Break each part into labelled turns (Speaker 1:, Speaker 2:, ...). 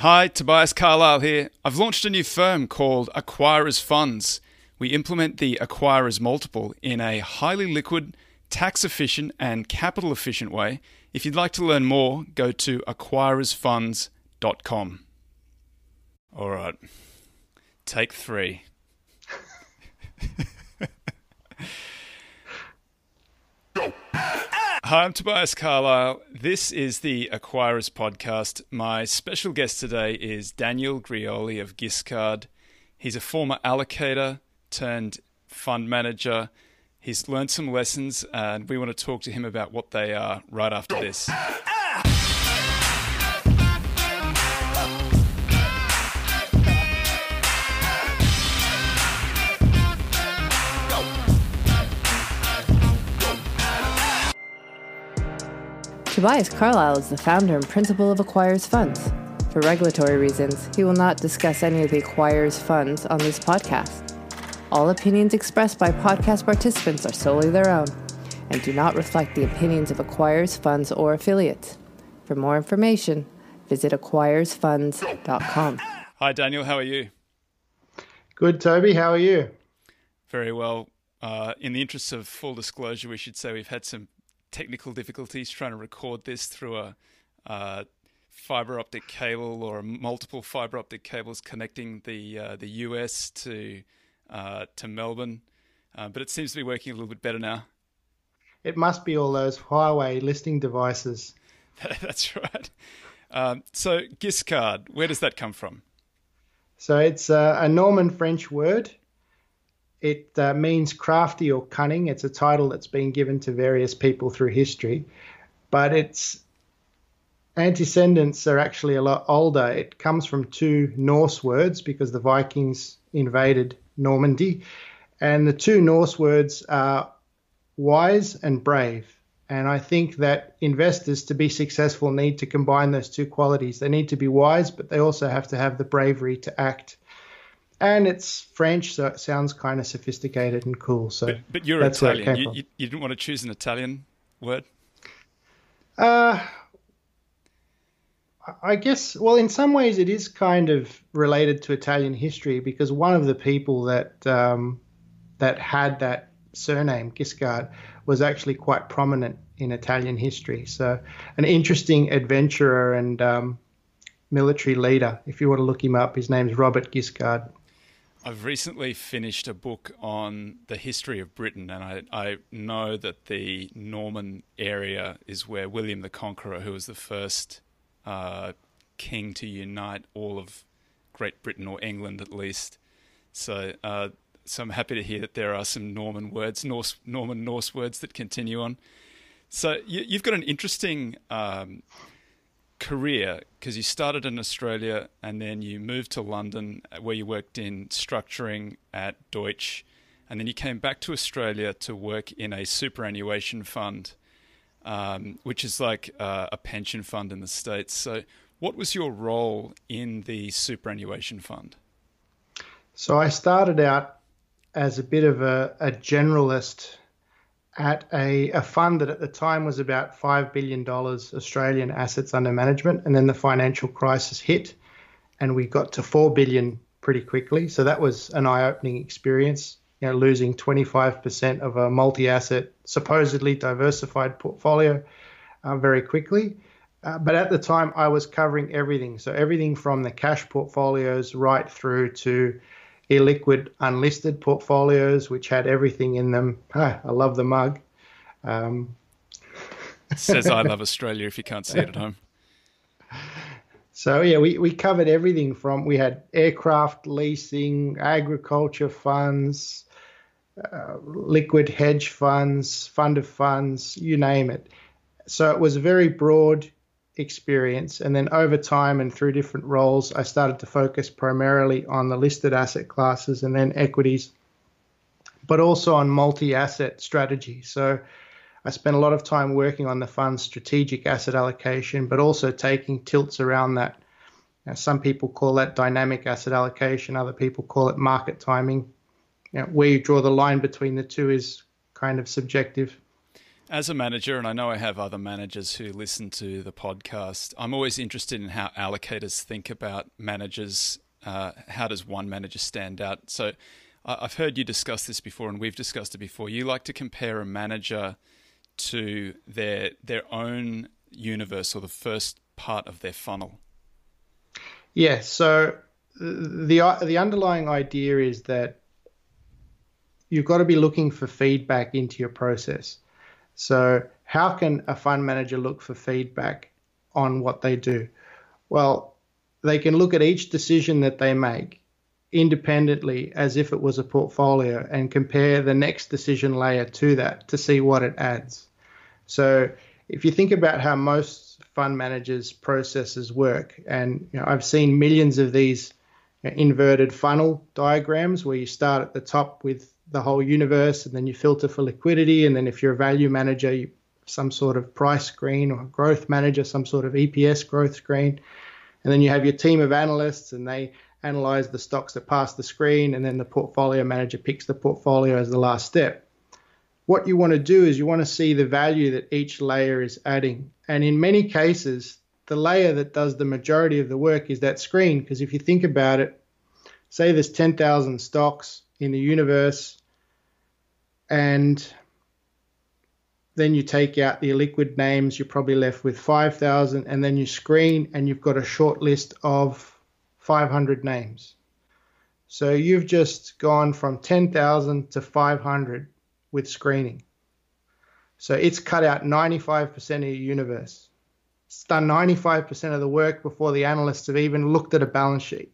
Speaker 1: Hi, Tobias Carlisle here. I've launched a new firm called Acquirers Funds. We implement the acquirers multiple in a highly liquid, tax efficient, and capital efficient way. If you'd like to learn more, go to acquirersfunds.com. All right, take three. Hi, I'm Tobias Carlisle. This is the Acquirers Podcast. My special guest today is Daniel Grioli of Guiscard. He's a former allocator turned fund manager. He's learned some lessons, and we want to talk to him about what they are right after this.
Speaker 2: Tobias Carlisle is the founder and principal of Acquirers Funds. For regulatory reasons, he will not discuss any of the Acquirers Funds on this podcast. All opinions expressed by podcast participants are solely their own and do not reflect the opinions of Acquirers Funds or affiliates. For more information, visit acquirersfunds.com.
Speaker 1: Hi, Daniel. How are you?
Speaker 3: Good, Toby. How are you?
Speaker 1: Very well. Uh, in the interest of full disclosure, we should say we've had some technical difficulties trying to record this through a uh, fiber optic cable or multiple fiber optic cables connecting the uh, the US to uh, to Melbourne. Uh, but it seems to be working a little bit better now.
Speaker 3: It must be all those Huawei listening devices.
Speaker 1: That's right. Um, so Guiscard, where does that come from?
Speaker 3: So it's a Norman French word. It uh, means crafty or cunning. It's a title that's been given to various people through history, but its antecedents are actually a lot older. It comes from two Norse words because the Vikings invaded Normandy, and the two Norse words are wise and brave. And I think that investors, to be successful, need to combine those two qualities. They need to be wise, but they also have to have the bravery to act and it's French, so it sounds kind of sophisticated and cool. So,
Speaker 1: but, but you're
Speaker 3: that's
Speaker 1: Italian. You, you, you, didn't want to choose an Italian word.
Speaker 3: Uh, I guess. Well, in some ways, it is kind of related to Italian history because one of the people that um, that had that surname Guiscard was actually quite prominent in Italian history. So, an interesting adventurer and um, military leader. If you want to look him up, his name's Robert Guiscard.
Speaker 1: I've recently finished a book on the history of Britain, and I, I, know that the Norman area is where William the Conqueror, who was the first uh, king to unite all of Great Britain or England at least. So, uh, so I'm happy to hear that there are some Norman words, Norse, Norman Norse words that continue on. So you, have got an interesting um, career because you started in Australia and then you moved to London uh, where you worked in structuring at Deutsche and then you came back to Australia to work in a superannuation fund um, which is like uh, a pension fund in the states. So what was your role in the superannuation fund?
Speaker 3: So I started out as a bit of a, a generalist at a, a fund that at the time was about $5 billion Australian assets under management. And then the financial crisis hit and we got to 4 billion pretty quickly. So that was an eye opening experience, you know, losing 25% of a multi asset, supposedly diversified portfolio uh, very quickly. Uh, but at the time, I was covering everything. So everything from the cash portfolios right through to illiquid unlisted portfolios, which had everything in them. Ah, I love the mug. Um,
Speaker 1: says I love Australia if you can't see it at home.
Speaker 3: So yeah, we, we covered everything from we had aircraft leasing, agriculture funds, uh, liquid hedge funds, fund of funds, you name it. So it was a very broad experience. And then over time and through different roles, I started to focus primarily on the listed asset classes and then equities, but also on multi asset strategy. So I spent a lot of time working on the fund's strategic asset allocation, but also taking tilts around that. Now, some people call that dynamic asset allocation, other people call it market timing. You know, where you draw the line between the two is kind of subjective.
Speaker 1: As a manager, and I know I have other managers who listen to the podcast, I'm always interested in how allocators think about managers. Uh, how does one manager stand out? So I've heard you discuss this before, and we've discussed it before. You like to compare a manager to their their own universe or the first part of their funnel.
Speaker 3: Yeah. So the the underlying idea is that you've got to be looking for feedback into your process. So, how can a fund manager look for feedback on what they do? Well, they can look at each decision that they make independently as if it was a portfolio and compare the next decision layer to that to see what it adds. So, if you think about how most fund managers' processes work, and you know, I've seen millions of these inverted funnel diagrams where you start at the top with the whole universe, and then you filter for liquidity. And then if you're a value manager, you, some sort of price screen or growth manager, some sort of EPS growth screen. And then you have your team of analysts, and they analyze the stocks that pass the screen, and then the portfolio manager picks the portfolio as the last step. What you want to do is you want to see the value that each layer is adding. And in many cases, the layer that does the majority of the work is that screen. Because if you think about it, say there's 10,000 stocks in the universe, and then you take out the liquid names, you're probably left with 5,000, and then you screen and you've got a short list of 500 names. So you've just gone from 10,000 to 500 with screening. So it's cut out 95% of your universe. It's done 95% of the work before the analysts have even looked at a balance sheet.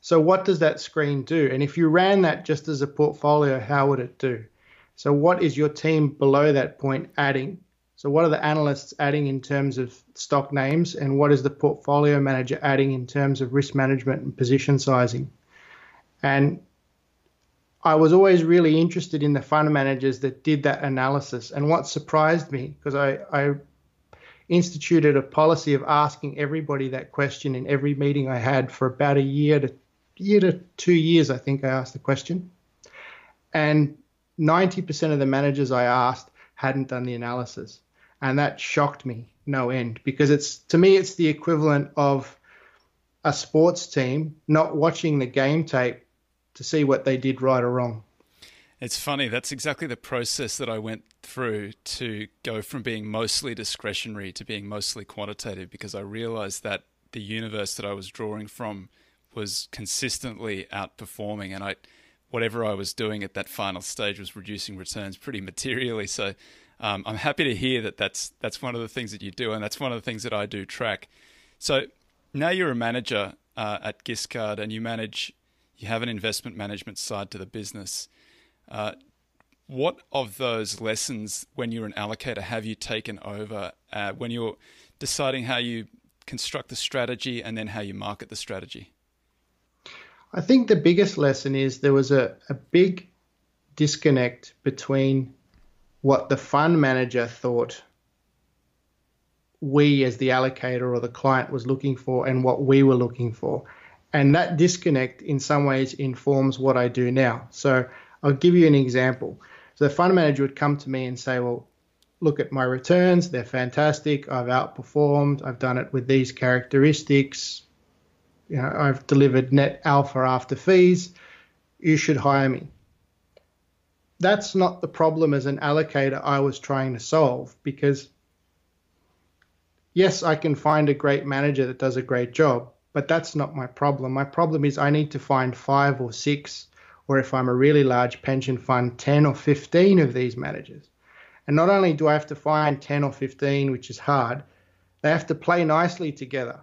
Speaker 3: So what does that screen do? And if you ran that just as a portfolio, how would it do? So what is your team below that point adding? So what are the analysts adding in terms of stock names and what is the portfolio manager adding in terms of risk management and position sizing? And I was always really interested in the fund managers that did that analysis. And what surprised me, because I, I instituted a policy of asking everybody that question in every meeting I had for about a year to year to two years, I think I asked the question. And 90% of the managers I asked hadn't done the analysis. And that shocked me no end because it's to me it's the equivalent of a sports team not watching the game tape to see what they did right or wrong.
Speaker 1: It's funny, that's exactly the process that I went through to go from being mostly discretionary to being mostly quantitative because I realized that the universe that I was drawing from was consistently outperforming, and I whatever I was doing at that final stage was reducing returns pretty materially. So um, I'm happy to hear that that's that's one of the things that you do, and that's one of the things that I do track. So now you're a manager uh, at Guiscard, and you manage you have an investment management side to the business. Uh, what of those lessons when you're an allocator have you taken over uh, when you're deciding how you construct the strategy and then how you market the strategy?
Speaker 3: I think the biggest lesson is there was a, a big disconnect between what the fund manager thought we as the allocator or the client was looking for and what we were looking for. And that disconnect in some ways informs what I do now. So I'll give you an example. So the fund manager would come to me and say, Well, look at my returns, they're fantastic, I've outperformed, I've done it with these characteristics, you know, I've delivered net alpha after fees. You should hire me. That's not the problem as an allocator I was trying to solve because, yes, I can find a great manager that does a great job, but that's not my problem. My problem is I need to find five or six, or if I'm a really large pension fund, 10 or 15 of these managers. And not only do I have to find 10 or 15, which is hard, they have to play nicely together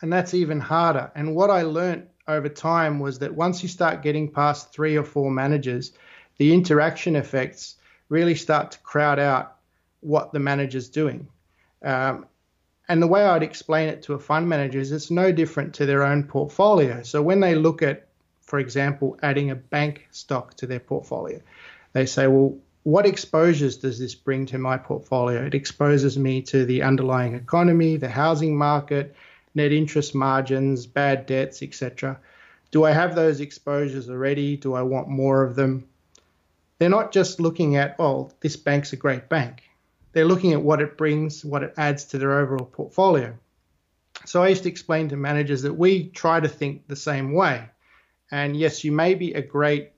Speaker 3: and that's even harder. And what I learned over time was that once you start getting past three or four managers, the interaction effects really start to crowd out what the manager's doing. Um, and the way I'd explain it to a fund manager is it's no different to their own portfolio. So when they look at, for example, adding a bank stock to their portfolio, they say, well, what exposures does this bring to my portfolio? It exposes me to the underlying economy, the housing market, net interest margins, bad debts, etc. Do I have those exposures already? Do I want more of them? they're not just looking at, oh, this bank's a great bank. They're looking at what it brings, what it adds to their overall portfolio. So I used to explain to managers that we try to think the same way. And yes, you may be a great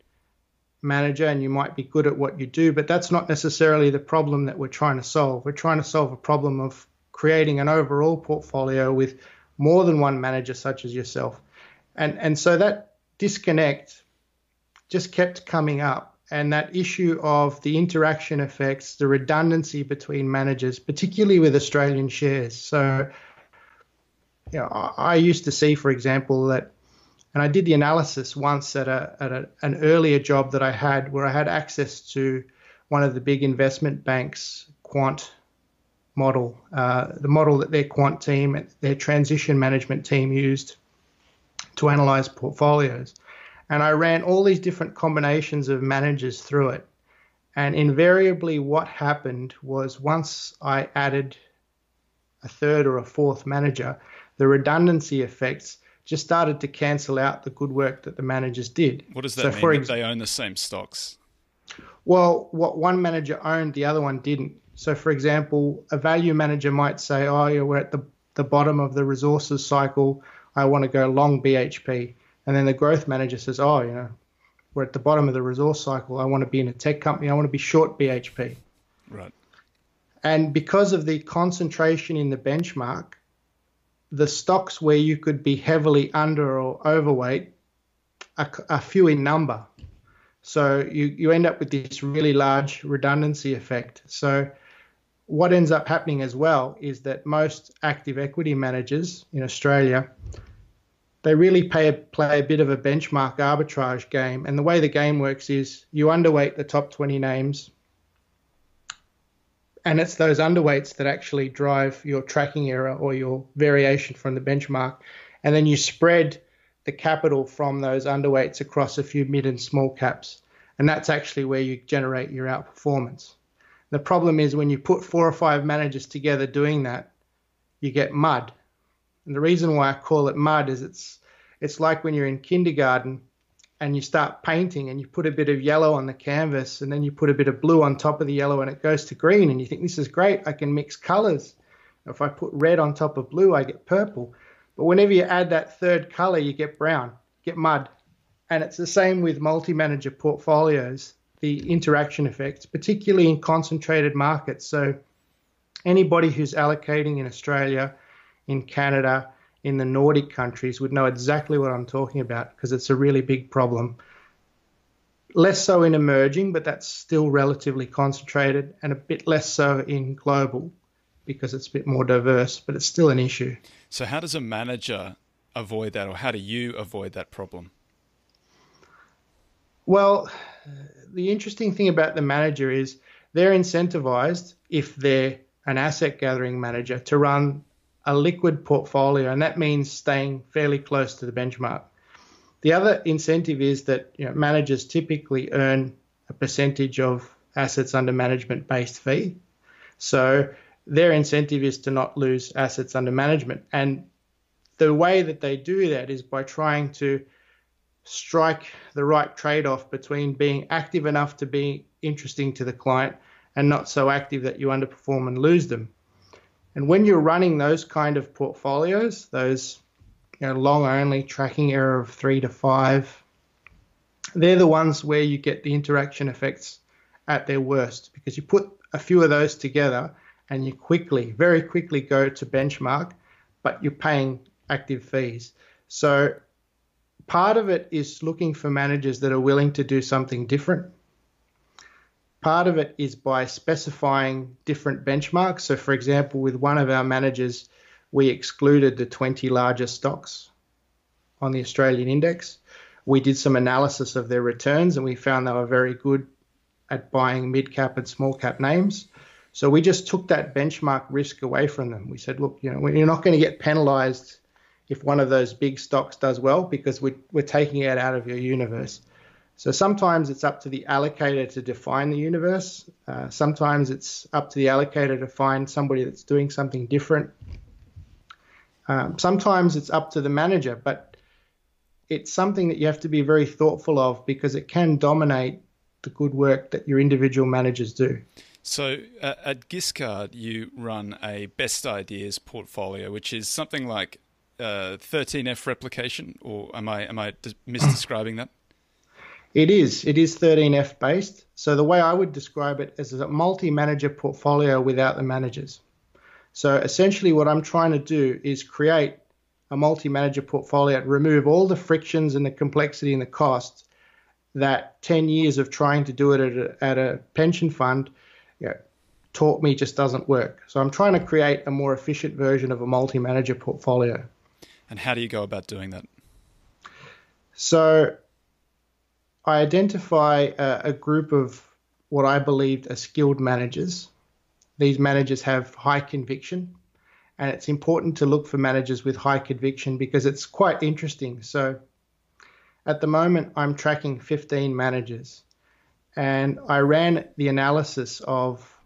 Speaker 3: manager and you might be good at what you do, but that's not necessarily the problem that we're trying to solve. We're trying to solve a problem of creating an overall portfolio with more than one manager, such as yourself. And, and so that disconnect just kept coming up. And that issue of the interaction effects, the redundancy between managers, particularly with Australian shares. So, you know, I used to see, for example, that and I did the analysis once at, a, at a, an earlier job that I had where I had access to one of the big investment banks' quant model, uh, the model that their quant team, their transition management team used to analyze portfolios. And I ran all these different combinations of managers through it. And invariably, what happened was once I added a third or a fourth manager, the redundancy effects just started to cancel out the good work that the managers did.
Speaker 1: What does that so mean? For ex- they own the same stocks?
Speaker 3: Well, what one manager owned, the other one didn't. So, for example, a value manager might say, "Oh, yeah, we're at the the bottom of the resources cycle. I want to go long BHP." And then the growth manager says, "Oh, you know, we're at the bottom of the resource cycle. I want to be in a tech company. I want to be short BHP."
Speaker 1: Right.
Speaker 3: And because of the concentration in the benchmark, the stocks where you could be heavily under or overweight are, are few in number. So you, you end up with this really large redundancy effect. So what ends up happening as well is that most active equity managers in Australia they really pay, play a bit of a benchmark arbitrage game. And the way the game works is you underweight the top 20 names and it's those underweights that actually drive your tracking error or your variation from the benchmark. And then you spread the capital from those underweights across a few mid and small caps. And that's actually where you generate your outperformance. The problem is when you put four or five managers together doing that, you get mud. And the reason why I call it mud is it's it's like when you're in kindergarten and you start painting and you put a bit of yellow on the canvas and then you put a bit of blue on top of the yellow and it goes to green and you think this is great i can mix colors. If i put red on top of blue i get purple. But whenever you add that third color you get brown get mud. And it's the same with multi-manager portfolios the interaction effects particularly in concentrated markets so anybody who's allocating in australia in canada in the Nordic countries would know exactly what I'm talking about because it's a really big problem. Less so in emerging, but that's still relatively concentrated, and a bit less so in global because it's a bit more diverse, but it's still an issue.
Speaker 1: So, how does a manager avoid that, or how do you avoid that problem?
Speaker 3: Well, Uh, the interesting thing about the manager is they're incentivized if they're an asset gathering manager to run a liquid portfolio, and that means staying fairly close to the benchmark. The other incentive is that you know, managers typically earn a percentage of assets under management based fee. So their incentive is to not lose assets under management. And the way that they do that is by trying to strike the right trade off between being active enough to be interesting to the client and not so active that you underperform and lose them. And when you're running those kind of portfolios, those you know, long only tracking error of three to five, they're the ones where you get the interaction effects at their worst because you put a few of those together and you quickly, very quickly go to benchmark, but you're paying active fees. So part of it is looking for managers that are willing to do something different Part of it is by specifying different benchmarks. So, for example, with one of our managers, we excluded the 20 largest stocks on the Australian index. We did some analysis of their returns and we found they were very good at buying mid cap and small cap names. So we just took that benchmark risk away from them. We said, look, you know, you're not going to get penalized if one of those big stocks does well because we, we're taking it out of your universe. So sometimes it's up to the allocator to define the universe. Uh, sometimes it's up to the allocator to find somebody that's doing something different. Um, sometimes it's up to the manager, but it's something that you have to be very thoughtful of because it can dominate the good work that your individual managers do.
Speaker 1: So uh, at Guiscard, you run a best ideas portfolio, which is something like uh, 13F replication, or am I am I misdescribing that?
Speaker 3: It is. It is 13F based. So the way I would describe it is a multi-manager portfolio without the managers. So essentially, what I'm trying to do is create a multi-manager portfolio, remove all the frictions and the complexity and the costs that 10 years of trying to do it at a, at a pension fund you know, taught me just doesn't work. So I'm trying to create a more efficient version of a multi-manager portfolio.
Speaker 1: And how do you go about doing that?
Speaker 3: So I identify a, a group of what I believed are skilled managers. These managers have high conviction, and it's important to look for managers with high conviction because it's quite interesting. So at the moment, I'm tracking 15 managers, and I ran the analysis of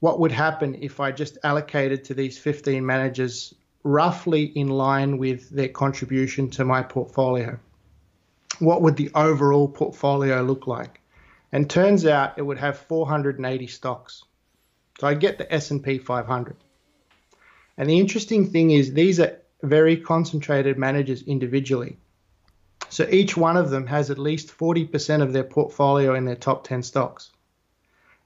Speaker 3: what would happen if I just allocated to these 15 managers roughly in line with their contribution to my portfolio. What would the overall portfolio look like? And turns out it would have 480 stocks. So I get the S&P 500. And the interesting thing is these are very concentrated managers individually. So each one of them has at least 40% of their portfolio in their top 10 stocks.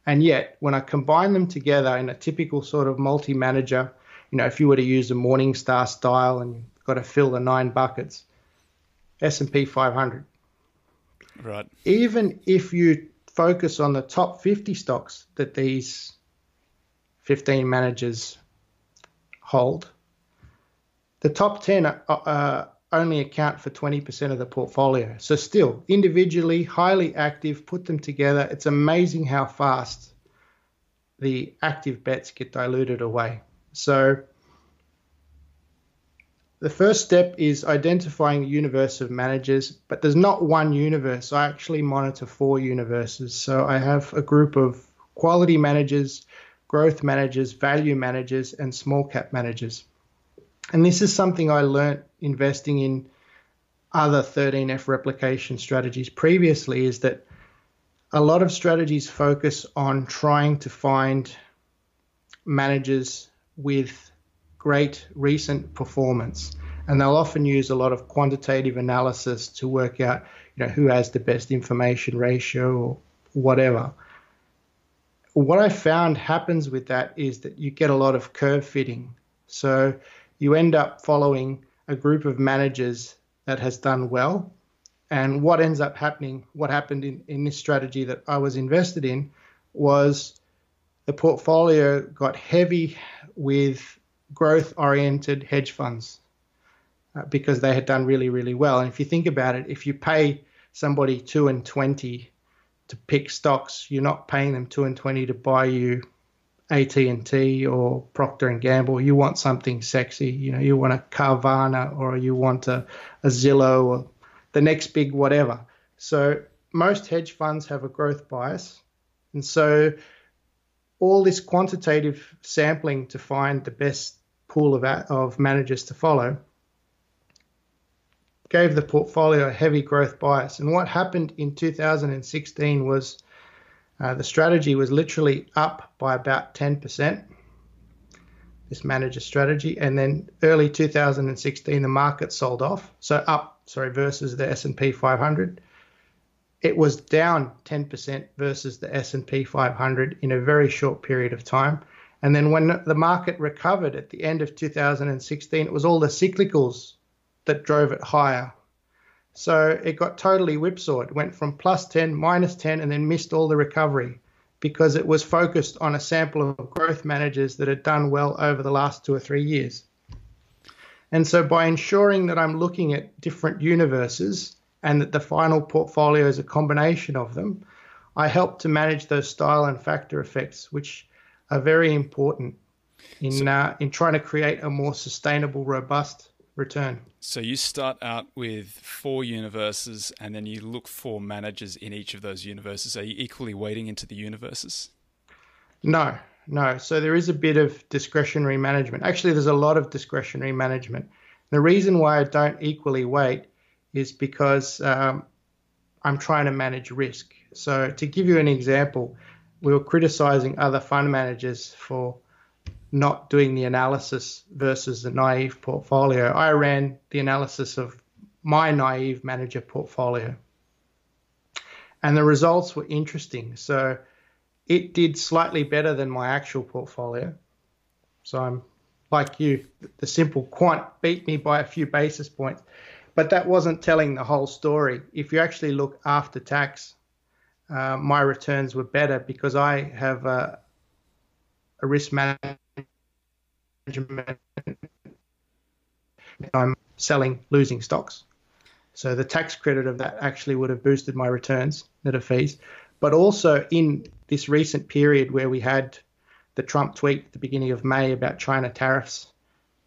Speaker 3: And yet, when I combine them together in a typical sort of multi-manager you know, if you were to use a Morningstar style and you've got to fill the nine buckets, S&P 500.
Speaker 1: Right.
Speaker 3: Even if you focus on the top 50 stocks that these 15 managers hold, the top 10 uh, only account for 20% of the portfolio. So still, individually, highly active, put them together. It's amazing how fast the active bets get diluted away. So the first step is identifying the universe of managers, but there's not one universe. I actually monitor four universes. So I have a group of quality managers, growth managers, value managers, and small cap managers. And this is something I learned investing in other 13F replication strategies previously is that a lot of strategies focus on trying to find managers with great recent performance. And they'll often use a lot of quantitative analysis to work out, you know, who has the best information ratio or whatever. What I found happens with that is that you get a lot of curve fitting. So you end up following a group of managers that has done well. And what ends up happening, what happened in, in this strategy that I was invested in was the portfolio got heavy with growth oriented hedge funds uh, because they had done really, really well. And if you think about it, if you pay somebody 2 and 20 to pick stocks, you're not paying them 2 and 20 to buy you AT&T or Procter and Gamble. You want something sexy, you know, you want a Carvana or you want a, a Zillow or the next big whatever. So most hedge funds have a growth bias. And so all this quantitative sampling to find the best pool of, of managers to follow gave the portfolio a heavy growth bias. And what happened in 2016 was uh, the strategy was literally up by about 10%, this manager strategy. And then early 2016, the market sold off. So up, sorry, versus the S&P 500 it was down 10% versus the S&P 500 in a very short period of time. And then when the market recovered at the end of 2016, it was all the cyclicals that drove it higher. So it got totally whipsawed. Went from plus 10, minus 10, and then missed all the recovery because it was focused on a sample of growth managers that had done well over the last two or three years. And so by ensuring that I'm looking at different universes, and that the final portfolio is a combination of them, I help to manage those style and factor effects, which are very important in so, uh, in trying to create a more sustainable, robust return.
Speaker 1: So you start out with four universes, and then you look for managers in each of those universes. Are you equally weighting into the universes?
Speaker 3: No, no. So there is a bit of discretionary management. Actually, there's a lot of discretionary management. The reason why I don't equally weight is because um, I'm trying to manage risk. So, to give you an example, we were criticizing other fund managers for not doing the analysis versus the naive portfolio. I ran the analysis of my naive manager portfolio. And the results were interesting. So it did slightly better than my actual portfolio. So I'm like you, the simple quant beat me by a few basis points. But that wasn't telling the whole story. If you actually look after tax, uh, my returns were better because I have a, a risk management. I'm selling losing stocks. So the tax credit of that actually would have boosted my returns net of fees. But also in this recent period where we had the Trump tweet at the beginning of May about China tariffs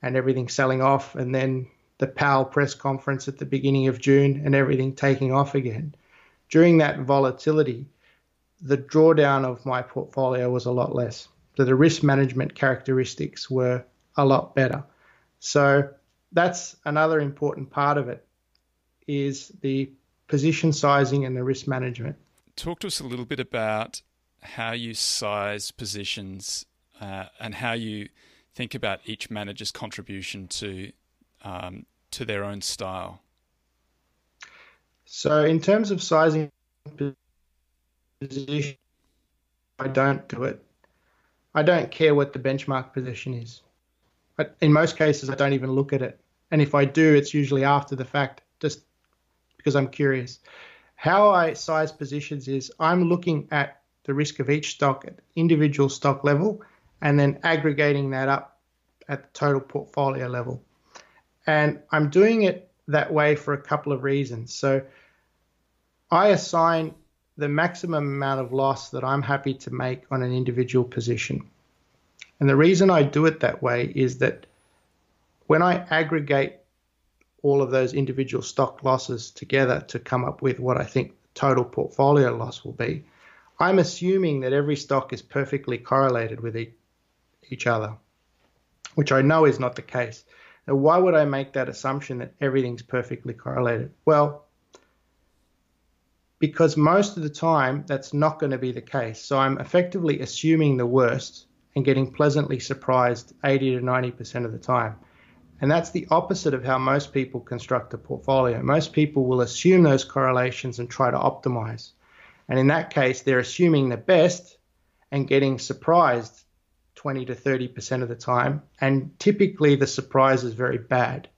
Speaker 3: and everything selling off, and then the Powell press conference at the beginning of June and everything taking off again. During that volatility, the drawdown of my portfolio was a lot less. So the risk management characteristics were a lot better. So that's another important part of it is the position sizing and the risk management.
Speaker 1: Talk to us a little bit about how you size positions uh, and how you think about each manager's contribution to um, to their own style.
Speaker 3: So, in terms of sizing position, I don't do it. I don't care what the benchmark position is. In most cases, I don't even look at it. And if I do, it's usually after the fact, just because I'm curious. How I size positions is I'm looking at the risk of each stock at individual stock level and then aggregating that up at the total portfolio level. And I'm doing it that way for a couple of reasons. So I assign the maximum amount of loss that I'm happy to make on an individual position. And the reason I do it that way is that when I aggregate all of those individual stock losses together to come up with what I think total portfolio loss will be, I'm assuming that every stock is perfectly correlated with each other, which I know is not the case. Now, why would I make that assumption that everything's perfectly correlated? Well, because most of the time that's not going to be the case. So I'm effectively assuming the worst and getting pleasantly surprised 80 to 90% of the time. And that's the opposite of how most people construct a portfolio. Most people will assume those correlations and try to optimize. And in that case, they're assuming the best and getting surprised 20 to 30% of the time. And typically the surprise is very bad.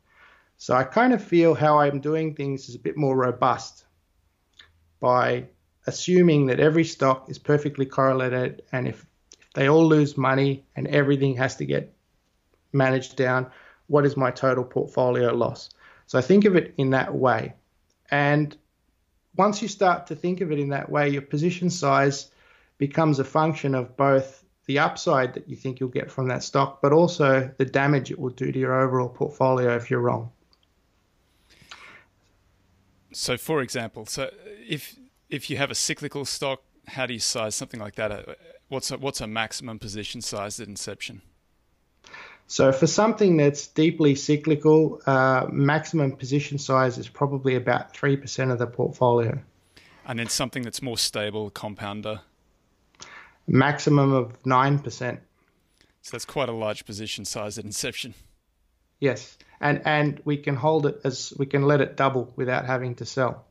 Speaker 3: So I kind of feel how I'm doing things is a bit more robust by assuming that every stock is perfectly correlated. And if, if they all lose money and everything has to get managed down, what is my total portfolio loss? So I think of it in that way. And once you start to think of it in that way, your position size becomes a function of both the upside that you think you'll get from that stock, but also the damage it will do to your overall portfolio if you're wrong.
Speaker 1: So, for example, so if if you have a cyclical stock, how do you size something like that? What's a, what's a maximum position size at inception?
Speaker 3: So for something that's deeply cyclical, uh, maximum position size is probably about 3% of the portfolio.
Speaker 1: And then something that's more stable, compounder?
Speaker 3: Maximum of 9%.
Speaker 1: So that's quite a large position size at inception.
Speaker 3: Yes. And and we can hold it as we can let it double without having to sell.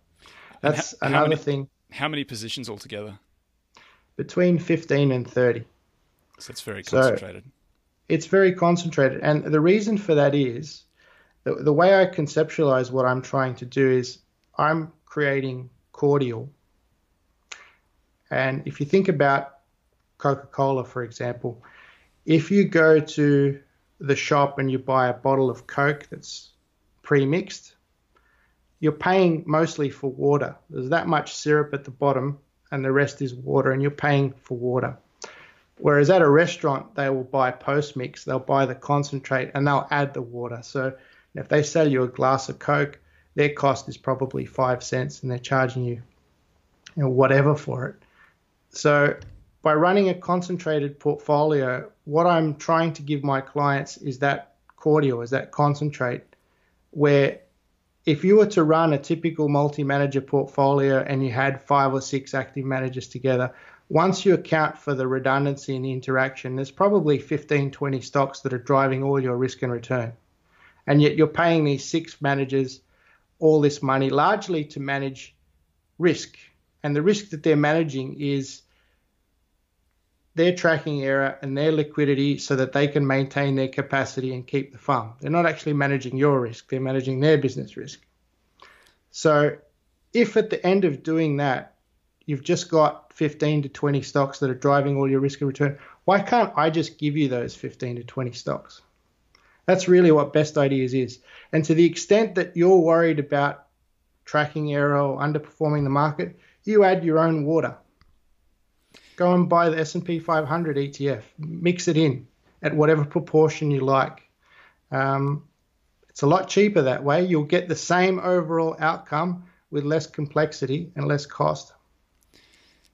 Speaker 3: That's how, another
Speaker 1: how many,
Speaker 3: thing.
Speaker 1: How many positions altogether?
Speaker 3: Between 15 and 30.
Speaker 1: So it's very concentrated. So,
Speaker 3: it's very concentrated. And the reason for that is the, the way I conceptualize what I'm trying to do is I'm creating cordial. And if you think about Coca Cola, for example, if you go to the shop and you buy a bottle of Coke that's pre mixed, you're paying mostly for water. There's that much syrup at the bottom, and the rest is water, and you're paying for water. Whereas at a restaurant, they will buy post mix, they'll buy the concentrate, and they'll add the water. So if they sell you a glass of Coke, their cost is probably five cents, and they're charging you, you know, whatever for it. So by running a concentrated portfolio, what I'm trying to give my clients is that cordial, is that concentrate, where if you were to run a typical multi-manager portfolio and you had five or six active managers together, once you account for the redundancy and the interaction, there's probably 15, 20 stocks that are driving all your risk and return. And yet you're paying these six managers all this money largely to manage risk. And the risk that they're managing is their tracking error and their liquidity so that they can maintain their capacity and keep the fund. They're not actually managing your risk, they're managing their business risk. So if at the end of doing that, you've just got 15 to 20 stocks that are driving all your risk and return, why can't I just give you those 15 to 20 stocks? That's really what best ideas is. And to the extent that you're worried about tracking error or underperforming the market, you add your own water go and buy the S&P 500 ETF, mix it in at whatever proportion you like. Um, it's a lot cheaper that way. You'll get the same overall outcome with less complexity and less cost.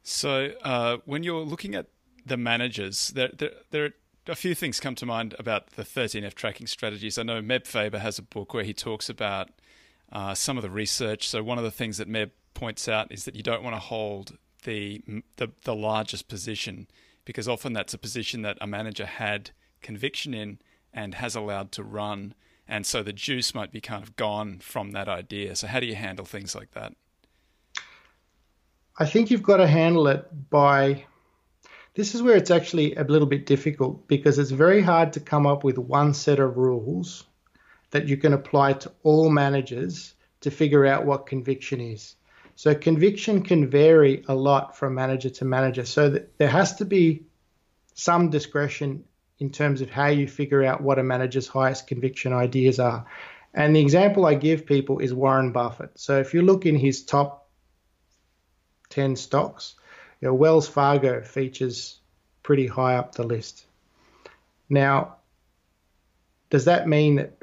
Speaker 1: So, uh, when you're looking at the managers, there, there, there are a few things come to mind about the 13F tracking strategies. I know Meb Faber has a book where he talks about uh, some of the research. So, one of the things that Meb points out is that you don't want to hold the, the the largest position because often that's a position that a manager had conviction in and has allowed to run. And so the juice might be kind of gone from that idea. So how do you handle things like that?
Speaker 3: I think you've got to handle it by this is where it's actually a little bit difficult because it's very hard to come up with one set of rules that you can apply to all managers to figure out what conviction is so conviction can vary a lot from manager to manager. So there has to be some discretion in terms of how you figure out what a manager's highest conviction ideas are. And the example I give people is Warren Buffett. So if you look in his top 10 stocks, you know, Wells Fargo features pretty high up the list. Now, does that mean that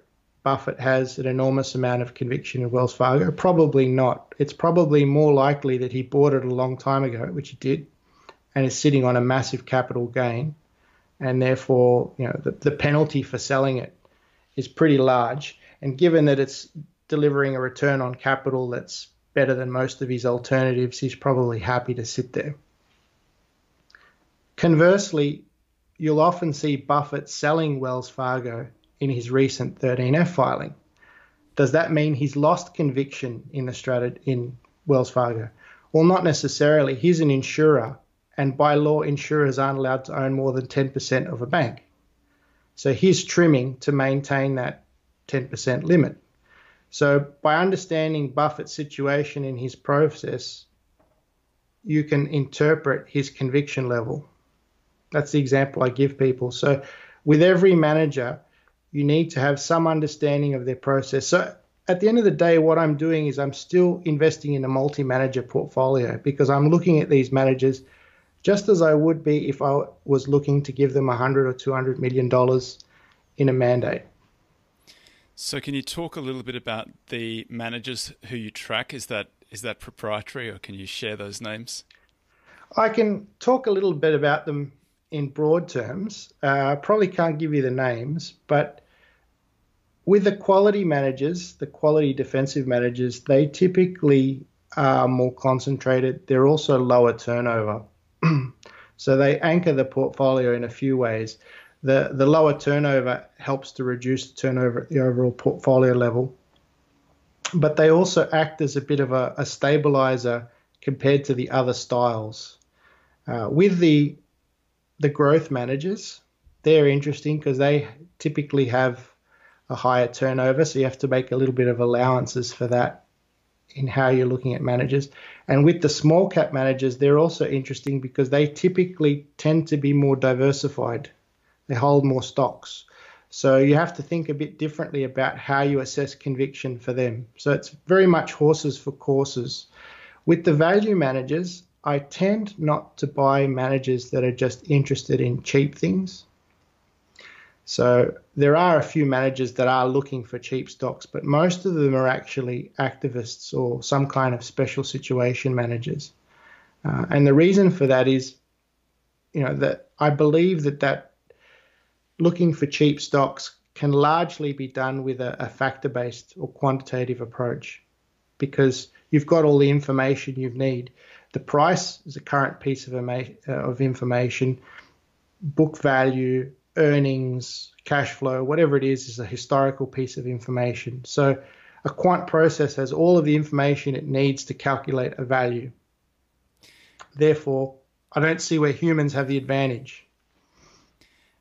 Speaker 3: Buffett has an enormous amount of conviction in Wells Fargo? Probably not. It's probably more likely that he bought it a long time ago, which he did, and is sitting on a massive capital gain, and therefore, you know, the, the penalty for selling it is pretty large. And given that it's delivering a return on capital that's better than most of his alternatives, he's probably happy to sit there. Conversely, you'll often see Buffett selling Wells Fargo in his recent 13F filing. Does that mean he's lost conviction in the strat- in Wells Fargo? Well, not necessarily. He's an insurer, and by law, insurers aren't allowed to own more than 10% of a bank. So he's trimming to maintain that 10% limit. So by understanding Buffett's situation in his process, you can interpret his conviction level. That's the example I give people. So with every manager, you need to have some understanding of their process. So at the end of the day, what I'm doing is I'm still investing in a multi manager portfolio because I'm looking at these managers just as I would be if I was looking to give them 100 or 200 million dollars in a mandate.
Speaker 1: So can you talk a little bit about the managers who you track? Is that is that proprietary or can you share those names?
Speaker 3: I can talk a little bit about them in broad terms. Uh, probably can't give you the names, but with the quality managers, the quality defensive managers, they typically are more concentrated. They're also lower turnover. so they anchor the portfolio in a few ways. The, the lower turnover helps to reduce the turnover at the overall portfolio level. But they also act as a bit of a, a stabilizer compared to the other styles. Uh, with the the growth managers, they're interesting because they typically have a higher turnover, so you have to make a little bit of allowances for that in how you're looking at managers. And with the small cap managers, they're also interesting because they typically tend to be more diversified. They hold more stocks. So you have to think a bit differently about how you assess conviction for them. So it's very much horses for courses. With the value managers, I tend not to buy managers that are just interested in cheap things. So there are a few managers that are looking for cheap stocks, but most of them are actually activists or some kind of special situation managers. Uh, and the reason for that is, you know, that I believe that that looking for cheap stocks can largely be done with a, a factor based or quantitative approach because you've got all the information you need. The price is a current piece of, uh, of information, book value, earnings, cash flow, whatever it is, is a historical piece of information. So a quant process has all of the information it needs to calculate a value. Therefore, I don't see where humans have the advantage.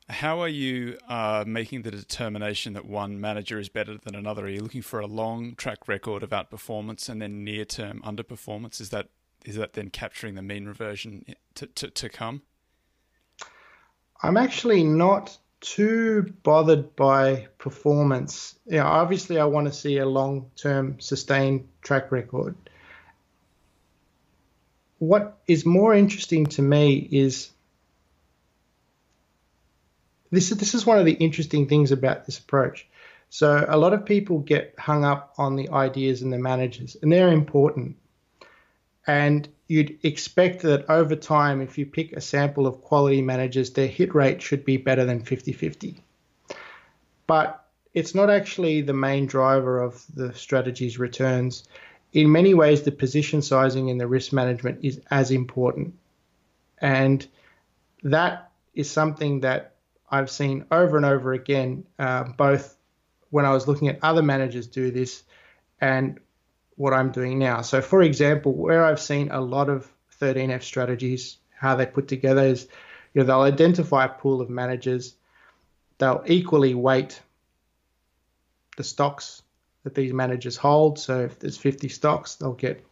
Speaker 1: How are you uh, making the determination that one manager is better than another? Are you looking for a long track record of outperformance and then near term underperformance? Is that is that then capturing the mean reversion to, to, to come?
Speaker 3: I'm actually not too bothered by performance. You know, obviously, I want to see a long term sustained track record. What is more interesting to me is this is this is one of the interesting things about this approach. So a lot of people get hung up on the ideas and the managers, and they're important. And you'd expect that over time, if you pick a sample of quality managers, their hit rate should be better than 50 50. But it's not actually the main driver of the strategy's returns. In many ways, the position sizing and the risk management is as important. And that is something that I've seen over and over again, uh, both when I was looking at other managers do this and what I'm doing now. So, for example, where I've seen a lot of 13F strategies, how they put together is, you know, they'll identify a pool of managers, they'll equally weight the stocks that these managers hold. So, if there's 50 stocks, they'll get,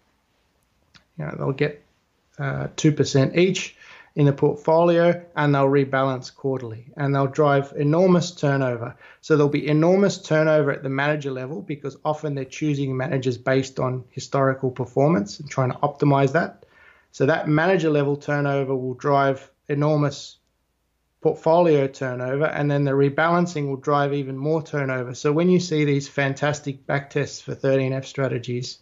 Speaker 3: you know, they'll get uh, 2% each in the portfolio and they'll rebalance quarterly and they'll drive enormous turnover. So there'll be enormous turnover at the manager level because often they're choosing managers based on historical performance and trying to optimize that. So that manager level turnover will drive enormous portfolio turnover and then the rebalancing will drive even more turnover. So when you see these fantastic backtests for 13F strategies,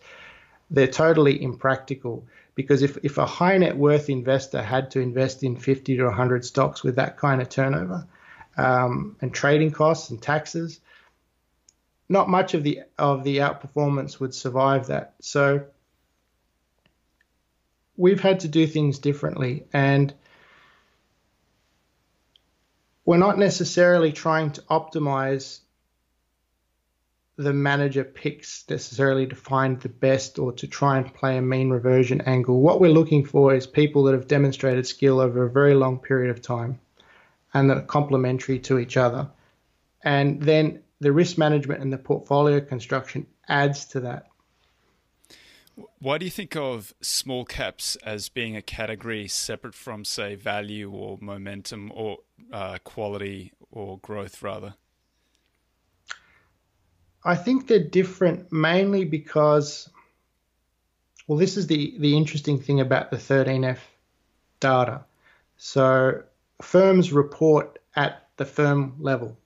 Speaker 3: they're totally impractical because if, if a high net worth investor had to invest in 50 to 100 stocks with that kind of turnover um, and trading costs and taxes, not much of the of the outperformance would survive that. So we've had to do things differently, and we're not necessarily trying to optimize the manager picks necessarily to find the best or to try and play a mean reversion angle. What we're looking for is people that have demonstrated skill over a very long period of time and that are complementary to each other. And then the risk management and the portfolio construction adds to that.
Speaker 1: Why do you think of small caps as being a category separate from, say, value or momentum or uh, quality or growth, rather?
Speaker 3: I think they're different mainly because, well, this is the, the interesting thing about the 13F data. So firms report at the firm level.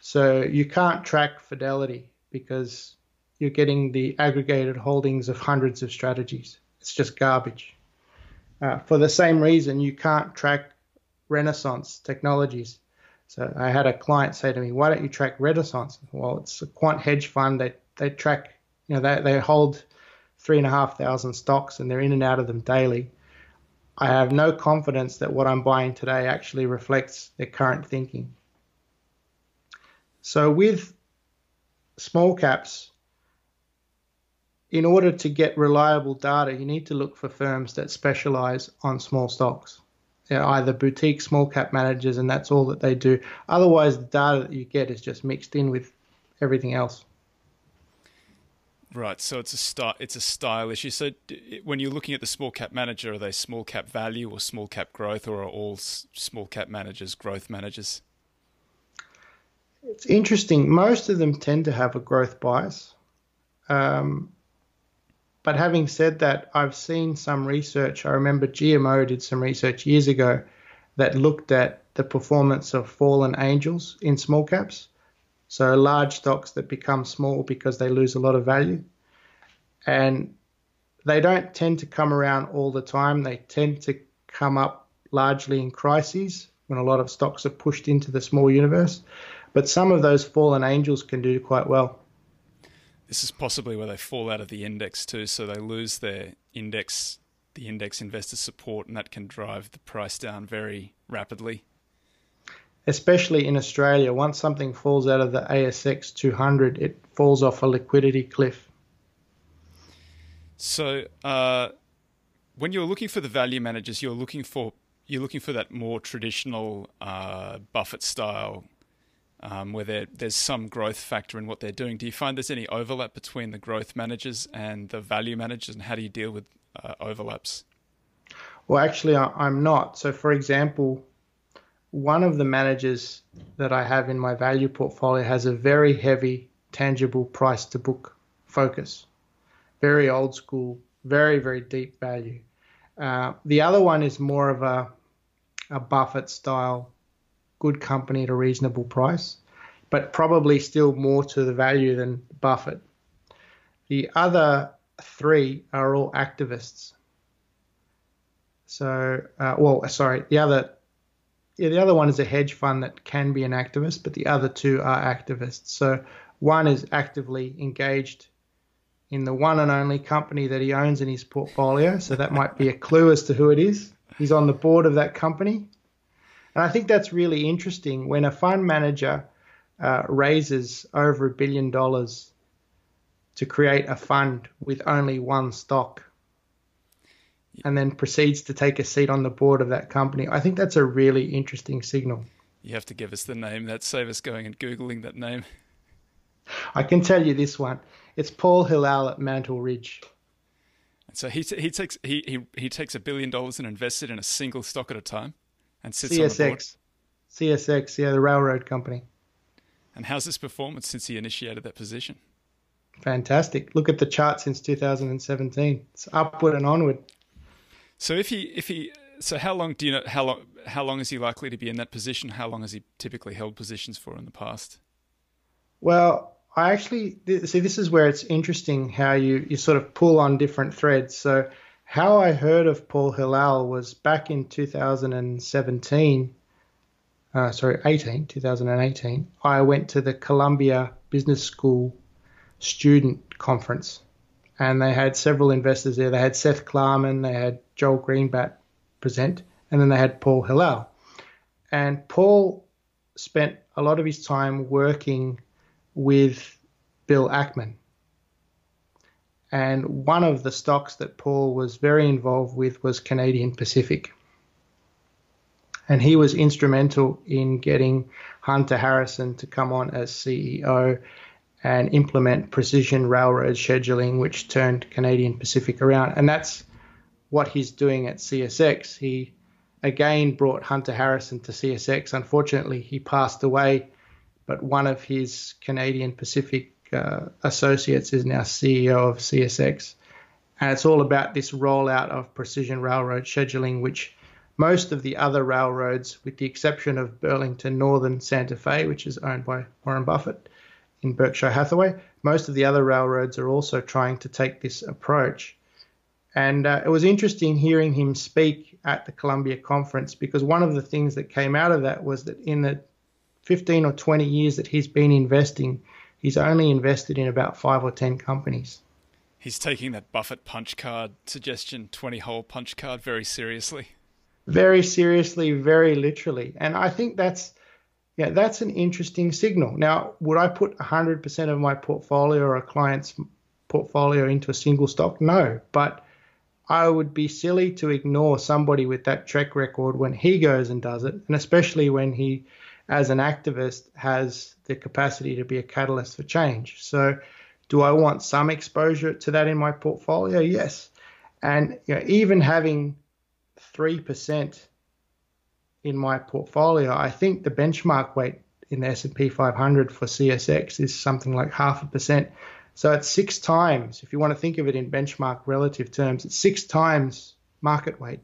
Speaker 3: So you can't track fidelity because you're getting the aggregated holdings of hundreds of strategies. It's just garbage. Uh, for the same reason, you can't track Renaissance technologies so I had a client say to me, "Why don't you track Renaissance?" Well, it's a quant hedge fund. They they track, you know, they they hold three and a half thousand stocks and they're in and out of them daily. I have no confidence that what I'm buying today actually reflects their current thinking. So with small caps, in order to get reliable data, you need to look for firms that specialize on small stocks either boutique small cap managers, and that's all that they do. Otherwise, the data that you get is just mixed in with everything else.
Speaker 1: Right, so it's a style, it's a style issue. So when you're looking at the small cap manager, are they small cap value or small cap growth, or are all small cap managers growth managers?
Speaker 3: It's interesting. Most of them tend to have a growth bias. Um, but having said that, I've seen some research. I remember GMO did some research years ago that looked at the performance of fallen angels in small caps. So large stocks that become small because they lose a lot of value. And they don't tend to come around all the time. They tend to come up largely in crises when a lot of stocks are pushed into the small universe. But some of those fallen angels can do quite well.
Speaker 1: This is possibly where they fall out of the index too, so they lose their index, the index investor support, and that can drive the price down very rapidly.
Speaker 3: Especially in Australia, once something falls out of the ASX 200, it falls off a liquidity cliff.
Speaker 1: So, uh, when you're looking for the value managers, you're looking for you're looking for that more traditional uh, Buffett style um, where there's some growth factor in what they're doing. Do you find there's any overlap between the growth managers and the value managers, and how do you deal with uh, overlaps?
Speaker 3: Well, actually, I'm not. So, for example, one of the managers that I have in my value portfolio has a very heavy tangible price to book focus, very old school, very, very deep value. Uh, the other one is more of a, a Buffett style good company at a reasonable price, but probably still more to the value than Buffett. The other three are all activists. So, uh, well, sorry, the other, yeah, the other one is a hedge fund that can be an activist, but the other two are activists. So, one is actively engaged in the one and only company that he owns in his portfolio. So that might be a clue as to who it is. He's on the board of that company. And I think that's really interesting when a fund manager uh, raises over a billion dollars to create a fund with only one stock and then proceeds to take a seat on the board of that company. I think that's a really interesting signal.
Speaker 1: You have to give us the name. That save us going and Googling that name.
Speaker 3: I can tell you this one. It's Paul Hilal at Mantle Ridge.
Speaker 1: And So he, t- he takes he, he, he takes a billion dollars and invests it in a single stock at a time and sits
Speaker 3: CSX.
Speaker 1: on the board.
Speaker 3: CSX, yeah, the railroad company.
Speaker 1: And how's his performance since he initiated that position?
Speaker 3: Fantastic. Look at the chart since 2017. It's upward and onward.
Speaker 1: So if he if he so how long do you know how long how long is he likely to be in that position? How long has he typically held positions for in the past?
Speaker 3: Well, I actually see this is where it's interesting how you you sort of pull on different threads. So how I heard of Paul Hilal was back in 2017 uh, sorry, 18, 2018, I went to the Columbia Business School student conference, and they had several investors there. They had Seth Klarman, they had Joel Greenblatt present, and then they had Paul Hilal. And Paul spent a lot of his time working with Bill Ackman. And one of the stocks that Paul was very involved with was Canadian Pacific and he was instrumental in getting Hunter Harrison to come on as CEO and implement precision railroad scheduling, which turned Canadian Pacific around. And that's what he's doing at CSX. He again brought Hunter Harrison to CSX. Unfortunately, he passed away, but one of his Canadian Pacific uh, associates is now CEO of CSX. And it's all about this rollout of precision railroad scheduling, which most of the other railroads, with the exception of Burlington Northern Santa Fe, which is owned by Warren Buffett in Berkshire Hathaway, most of the other railroads are also trying to take this approach. And uh, it was interesting hearing him speak at the Columbia conference because one of the things that came out of that was that in the 15 or 20 years that he's been investing, he's only invested in about five or 10 companies.
Speaker 1: He's taking that Buffett punch card suggestion, 20 hole punch card, very seriously
Speaker 3: very seriously, very literally. And I think that's yeah, that's an interesting signal. Now, would I put 100% of my portfolio or a client's portfolio into a single stock? No, but I would be silly to ignore somebody with that track record when he goes and does it, and especially when he, as an activist, has the capacity to be a catalyst for change. So, do I want some exposure to that in my portfolio? Yes. And you know, even having 3% in my portfolio, I think the benchmark weight in the S&P 500 for CSX is something like half a percent. So it's six times, if you want to think of it in benchmark relative terms, it's six times market weight.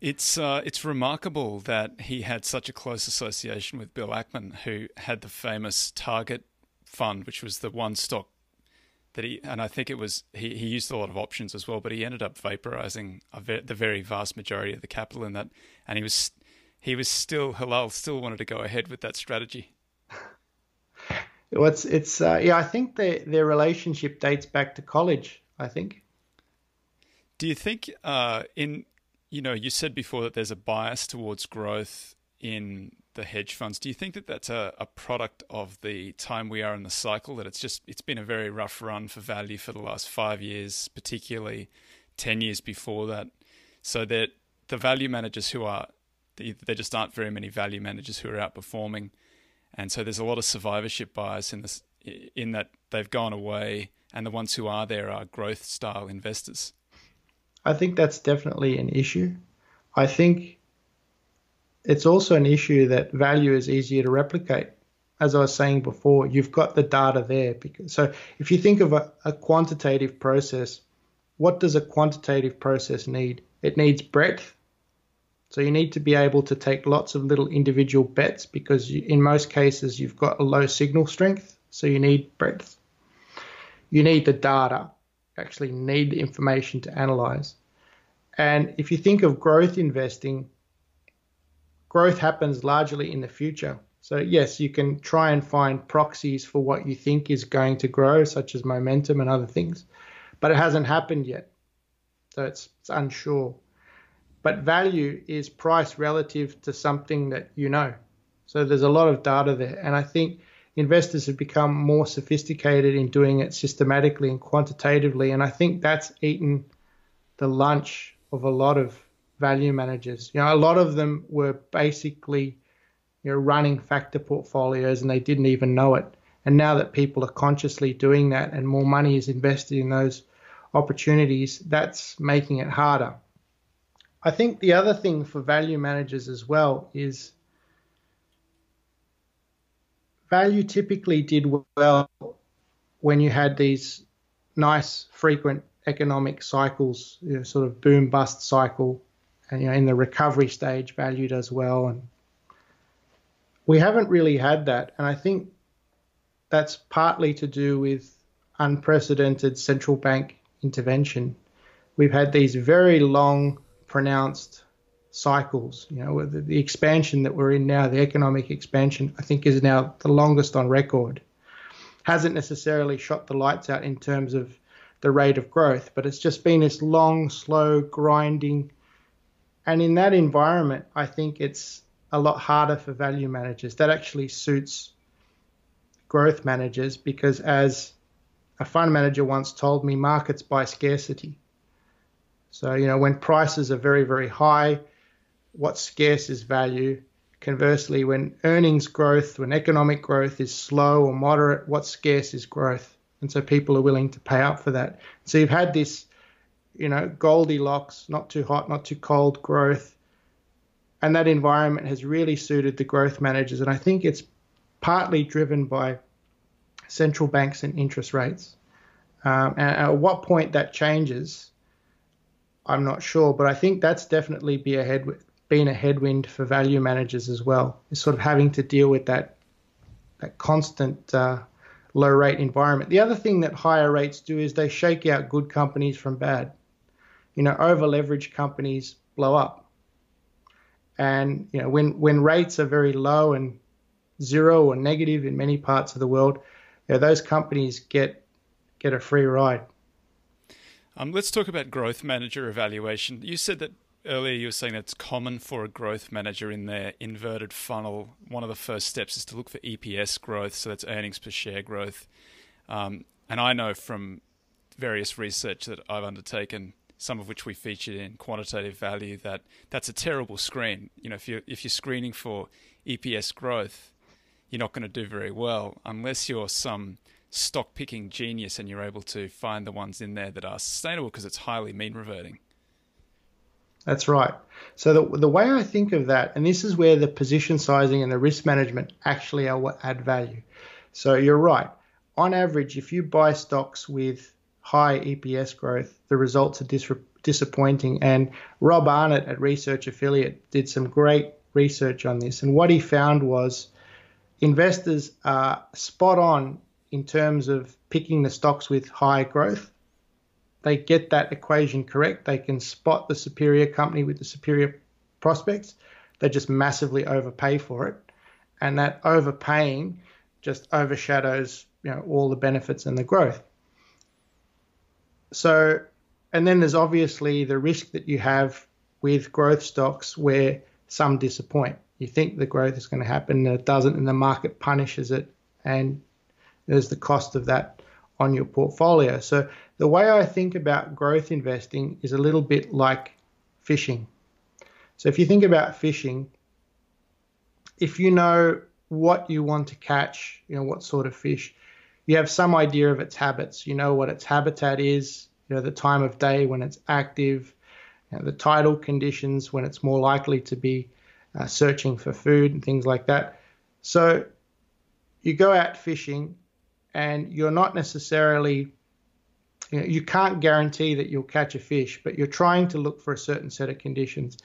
Speaker 1: It's uh, it's remarkable that he had such a close association with Bill Ackman, who had the famous Target Fund, which was the one stock that he and I think it was he, he used a lot of options as well, but he ended up vaporizing ve- the very vast majority of the capital in that, and he was he was still Hilal still wanted to go ahead with that strategy.
Speaker 3: What's it's uh, yeah, I think their their relationship dates back to college. I think.
Speaker 1: Do you think uh, in you know you said before that there's a bias towards growth in the hedge funds. Do you think that that's a, a product of the time we are in the cycle? That it's just it's been a very rough run for value for the last five years, particularly ten years before that. So that the value managers who are there just aren't very many value managers who are outperforming and so there's a lot of survivorship bias in this in that they've gone away and the ones who are there are growth style investors
Speaker 3: i think that's definitely an issue. I think it's also an issue that value is easier to replicate. As i was saying before you've got the data there because, so if you think of a, a quantitative process what does a quantitative process need? It needs breadth. So you need to be able to take lots of little individual bets because you, in most cases you've got a low signal strength, so you need breadth. You need the data, actually need the information to analyze. And if you think of growth investing, growth happens largely in the future. So yes, you can try and find proxies for what you think is going to grow, such as momentum and other things, but it hasn't happened yet. So it's, it's unsure but value is price relative to something that you know. So there's a lot of data there. And I think investors have become more sophisticated in doing it systematically and quantitatively. And I think that's eaten the lunch of a lot of value managers. You know, a lot of them were basically you know, running factor portfolios and they didn't even know it. And now that people are consciously doing that and more money is invested in those opportunities, that's making it harder. I think the other thing for value managers as well is value typically did well when you had these nice frequent economic cycles, you know, sort of boom bust cycle, and you know in the recovery stage, value does well, and we haven't really had that, and I think that's partly to do with unprecedented central bank intervention. We've had these very long pronounced cycles. You know, the, the, expansion that we're in now, the economic expansion, I think is now the longest on record. Hasn't necessarily shot the lights out in terms of the rate of growth, but it's just been this long, slow, grinding. And in that environment, I think it's a lot harder for value managers. That actually suits growth managers because, as a fund manager once told me, markets buy scarcity. So, you know, when prices are very, very high, what's scarce is value. Conversely, when earnings growth, when economic growth is slow or moderate, what's scarce is growth. And so people are willing to pay up for that. So you've had this, you know, Goldilocks, not too hot, not too cold growth. And that environment has really suited the growth managers. And I think it's partly driven by central banks and interest rates. Um, and at what point that changes I'm not sure, but I think that's definitely be a head, been a headwind for value managers as well. Is sort of having to deal with that that constant uh, low rate environment. The other thing that higher rates do is they shake out good companies from bad. You know, over leveraged companies blow up, and you know when when rates are very low and zero or negative in many parts of the world, you know, those companies get get a free ride.
Speaker 1: Um, let's talk about growth manager evaluation. You said that earlier you were saying that it's common for a growth manager in their inverted funnel. One of the first steps is to look for EPS growth, so that's earnings per share growth. Um, and I know from various research that I've undertaken, some of which we featured in quantitative value, that that's a terrible screen. You know, if you if you're screening for EPS growth, you're not going to do very well unless you're some stock picking genius and you're able to find the ones in there that are sustainable because it's highly mean reverting.
Speaker 3: That's right. So the the way I think of that, and this is where the position sizing and the risk management actually are what add value. So you're right. On average, if you buy stocks with high EPS growth, the results are dis- disappointing. And Rob Arnott at Research Affiliate did some great research on this. And what he found was investors are spot on in terms of picking the stocks with high growth. They get that equation correct. They can spot the superior company with the superior prospects. They just massively overpay for it. And that overpaying just overshadows you know all the benefits and the growth. So, and then there's obviously the risk that you have with growth stocks where some disappoint. You think the growth is going to happen and it doesn't, and the market punishes it, and there's the cost of that on your portfolio. So the way I think about growth investing is a little bit like fishing. So if you think about fishing, if you know what you want to catch, you know what sort of fish, you have some idea of its habits. You know what its habitat is, you know the time of day when it's active, you know, the tidal conditions when it's more likely to be uh, searching for food and things like that. So you go out fishing and you're not necessarily you, know, you can't guarantee that you'll catch a fish, but you're trying to look for a certain set of conditions.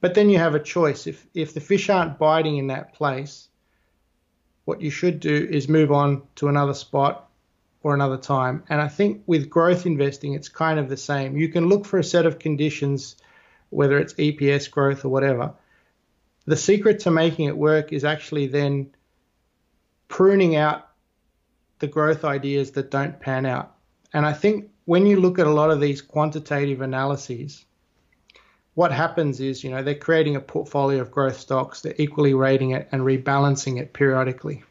Speaker 3: But then you have a choice. If if the fish aren't biting in that place, what you should do is move on to another spot or another time. And I think with growth investing, it's kind of the same. You can look for a set of conditions, whether it's EPS growth or whatever. The secret to making it work is actually then pruning out the growth ideas that don't pan out. And I think when you look at a lot of these quantitative analyses, what happens is, you know, they're creating a portfolio of growth stocks, they're equally rating it and rebalancing it periodically.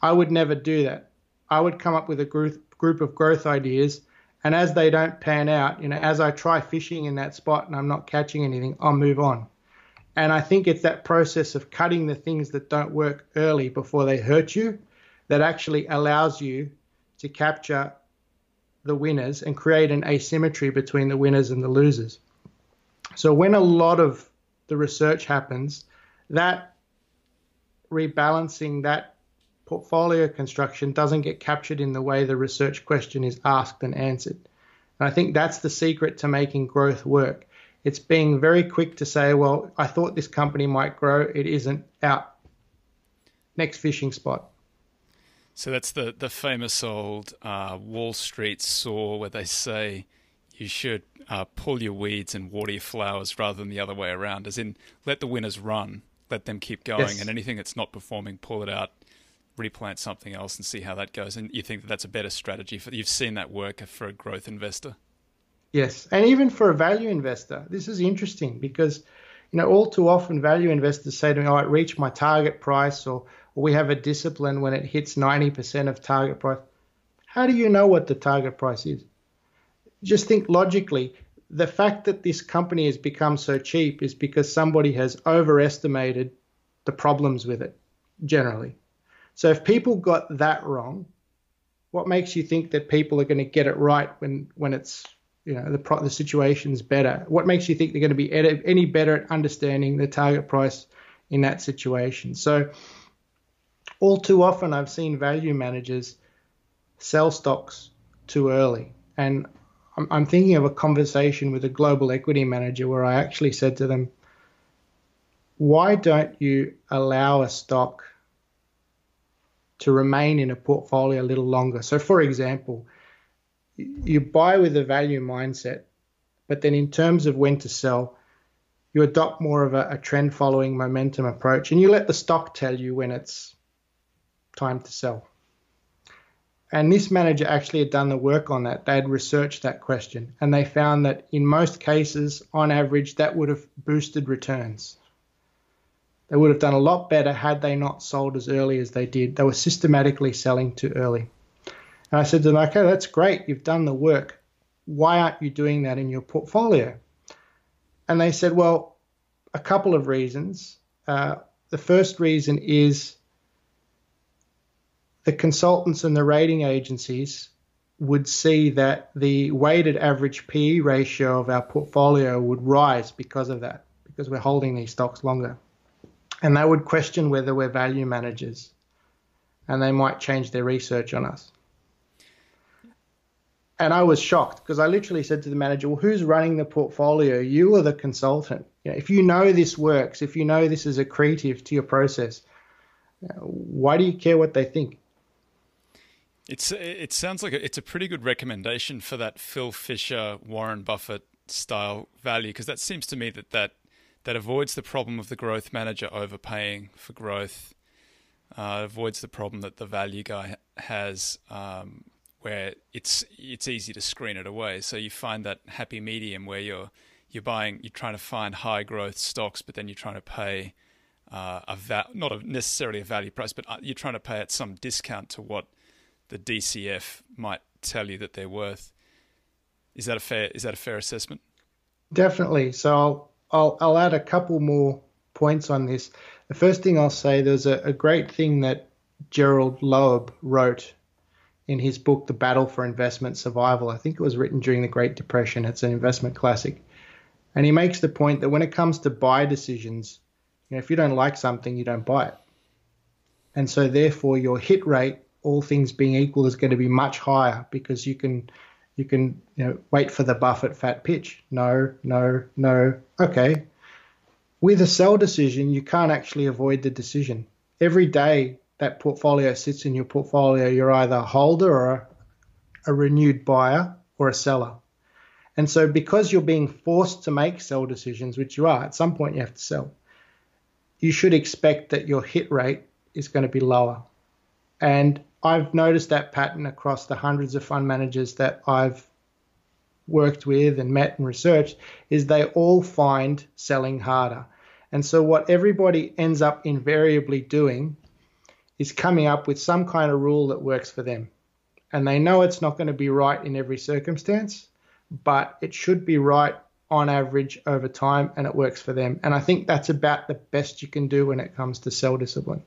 Speaker 3: I would never do that. I would come up with a group group of growth ideas, and as they don't pan out, you know, as I try fishing in that spot and I'm not catching anything, I'll move on. And I think it's that process of cutting the things that don't work early before they hurt you that actually allows you to capture the winners and create an asymmetry between the winners and the losers. So when a lot of the research happens, that rebalancing, that portfolio construction doesn't get captured in the way the research question is asked and answered. And I think that's the secret to making growth work. It's being very quick to say, well, I thought this company might grow. It isn't out. Next fishing spot.
Speaker 1: So that's the the famous old uh, Wall Street saw where they say you should uh, pull your weeds and water your flowers rather than the other way around. As in, let the winners run, let them keep going, yes. and anything that's not performing, pull it out, replant something else, and see how that goes. And you think that that's a better strategy for you've seen that work for a growth investor.
Speaker 3: Yes, and even for a value investor, this is interesting because you know all too often value investors say to me, "Oh, I reached my target price," or we have a discipline when it hits 90% of target price. How do you know what the target price is? Just think logically. The fact that this company has become so cheap is because somebody has overestimated the problems with it generally. So if people got that wrong, what makes you think that people are going to get it right when when it's you know the pro- the situation's better? What makes you think they're going to be any better at understanding the target price in that situation? So all too often I've seen value managers sell stocks too early. And I'm, I'm thinking of a conversation with a global equity manager where I actually said to them, why don't you allow a stock to remain in a portfolio a little longer? So, for example, you buy with a value mindset, but then in terms of when to sell, you adopt more of a, a trend following momentum approach and you let the stock tell you when it's time to sell. And this manager actually had done the work on that. They had researched that question and they found that in most cases, on average, that would have boosted returns. They would have done a lot better had they not sold as early as they did. They were systematically selling too early. And I said to them, okay, that's great. You've done the work. Why aren't you doing that in your portfolio? And they said, well, a couple of reasons. Uh, the first reason is the consultants and the rating agencies would see that the weighted average PE ratio of our portfolio would rise because of that, because we're holding these stocks longer. And they would question whether we're value managers and they might change their research on us. And I was shocked because I literally said to the manager, Well, who's running the portfolio? You are the consultant? You know, if you know this works, if you know this is accretive to your process, why do you care what they think?
Speaker 1: It's it sounds like it's a pretty good recommendation for that Phil Fisher, Warren Buffett style value because that seems to me that that that avoids the problem of the growth manager overpaying for growth. Uh, avoids the problem that the value guy has, um, where it's it's easy to screen it away. So you find that happy medium where you're you're buying, you're trying to find high growth stocks, but then you're trying to pay uh, a va- not a necessarily a value price, but uh, you're trying to pay at some discount to what the DCF might tell you that they're worth. Is that a fair is that a fair assessment?
Speaker 3: Definitely. So I'll I'll, I'll add a couple more points on this. The first thing I'll say there's a, a great thing that Gerald Loeb wrote in his book, The Battle for Investment Survival. I think it was written during the Great Depression. It's an investment classic. And he makes the point that when it comes to buy decisions, you know, if you don't like something, you don't buy it. And so therefore your hit rate, all things being equal, is going to be much higher because you can you can you know wait for the Buffett fat pitch. No, no, no. Okay. With a sell decision, you can't actually avoid the decision. Every day that portfolio sits in your portfolio, you're either a holder or a, a renewed buyer or a seller. And so, because you're being forced to make sell decisions, which you are, at some point you have to sell, you should expect that your hit rate is going to be lower. And I've noticed that pattern across the hundreds of fund managers that I've worked with and met and researched is they all find selling harder. And so what everybody ends up invariably doing is coming up with some kind of rule that works for them. And they know it's not going to be right in every circumstance, but it should be right on average over time and it works for them. And I think that's about the best you can do when it comes to sell discipline.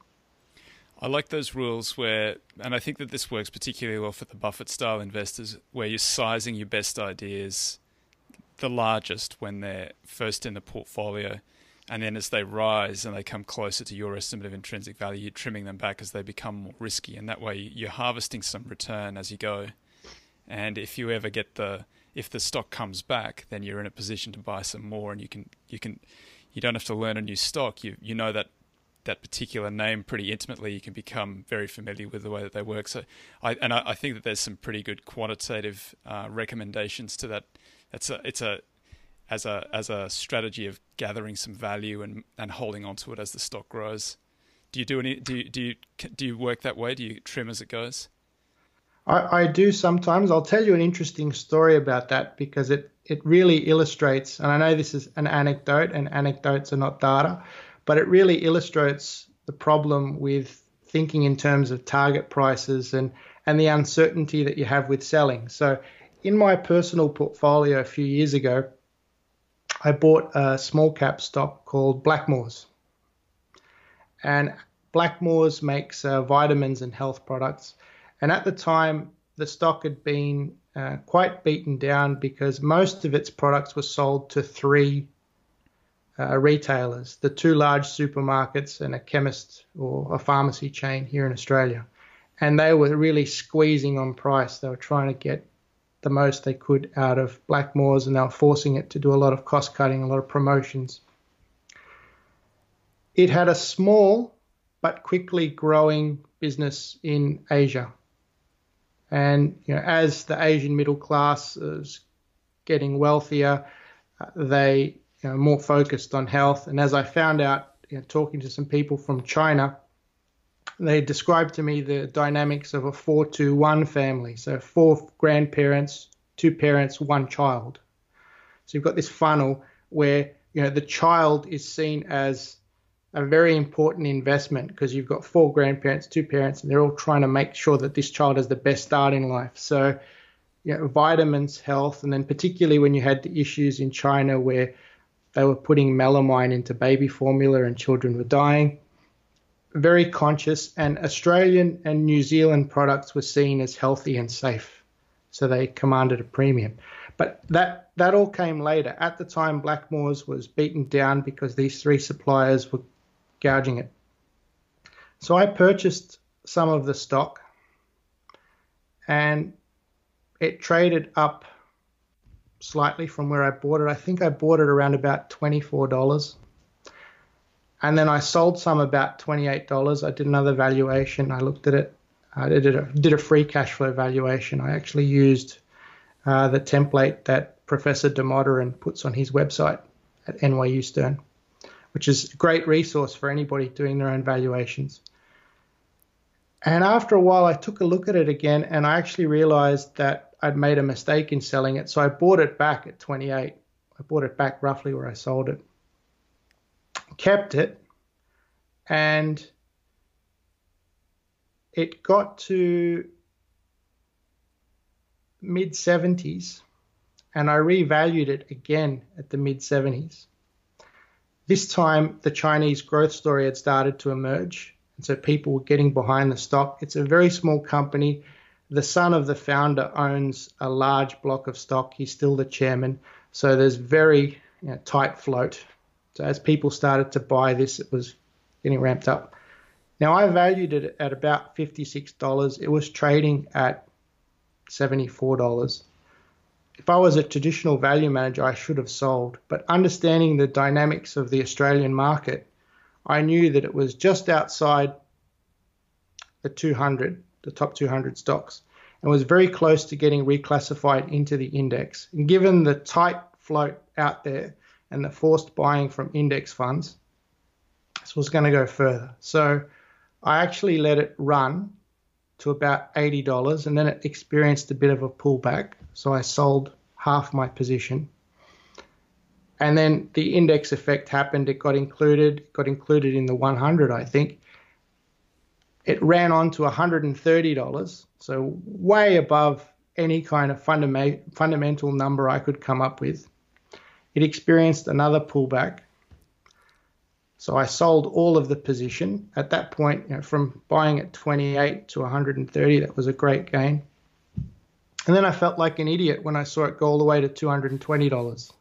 Speaker 1: I like those rules where, and I think that this works particularly well for the Buffett style investors, where you're sizing your best ideas the largest when they're first in the portfolio. And then as they rise and they come closer to your estimate of intrinsic value, you're trimming them back as they become more risky. And that way you're harvesting some return as you go. And if you ever get the if the stock comes back, then you're in a position to buy some more, and you can you can you don't have to learn a new stock. You you know that that particular name pretty intimately. You can become very familiar with the way that they work. So, I and I, I think that there's some pretty good quantitative uh, recommendations to that. It's a it's a as a as a strategy of gathering some value and and holding onto it as the stock grows. Do you do any do you, do you do you work that way? Do you trim as it goes?
Speaker 3: I, I do sometimes. I'll tell you an interesting story about that because it, it really illustrates, and I know this is an anecdote, and anecdotes are not data, but it really illustrates the problem with thinking in terms of target prices and, and the uncertainty that you have with selling. So, in my personal portfolio a few years ago, I bought a small cap stock called Blackmores. And Blackmores makes uh, vitamins and health products. And at the time, the stock had been uh, quite beaten down because most of its products were sold to three uh, retailers the two large supermarkets and a chemist or a pharmacy chain here in Australia. And they were really squeezing on price. They were trying to get the most they could out of Blackmores and they were forcing it to do a lot of cost cutting, a lot of promotions. It had a small but quickly growing business in Asia. And you know, as the Asian middle class is getting wealthier, uh, they you know, more focused on health. And as I found out, you know, talking to some people from China, they described to me the dynamics of a four-to-one family. So four grandparents, two parents, one child. So you've got this funnel where you know the child is seen as a very important investment because you've got four grandparents, two parents, and they're all trying to make sure that this child has the best start in life. So, you know, vitamins, health, and then particularly when you had the issues in China where they were putting melamine into baby formula and children were dying. Very conscious, and Australian and New Zealand products were seen as healthy and safe, so they commanded a premium. But that that all came later. At the time, Blackmores was beaten down because these three suppliers were gouging it. So I purchased some of the stock and it traded up slightly from where I bought it. I think I bought it around about $24. And then I sold some about $28. I did another valuation. I looked at it. I did a, did a free cash flow valuation. I actually used uh, the template that Professor Damodaran puts on his website at NYU Stern which is a great resource for anybody doing their own valuations. And after a while, I took a look at it again and I actually realized that I'd made a mistake in selling it. So I bought it back at 28. I bought it back roughly where I sold it. Kept it and it got to mid 70s and I revalued it again at the mid 70s. This time, the Chinese growth story had started to emerge, and so people were getting behind the stock. It's a very small company. The son of the founder owns a large block of stock. He's still the chairman, so there's very you know, tight float. So as people started to buy this, it was getting ramped up. Now I valued it at about $56. It was trading at $74 if I was a traditional value manager, I should have sold. But understanding the dynamics of the Australian market, I knew that it was just outside the 200, the top 200 stocks, and was very close to getting reclassified into the index. And given the tight float out there and the forced buying from index funds, this was going to go further. So I actually let it run to about $80 and then it experienced a bit of a pullback. So I sold half my position. And then the index effect happened. It got included, got included in the 100, I think. It ran on to $130, so way above any kind of fundament, fundamental number I could come up with. It experienced another pullback. So I sold all of the position. At that point, you know, from buying at 28 to 130, that was a great gain. And then I felt like an idiot when I saw it go all the way to two hundred and twenty dollars.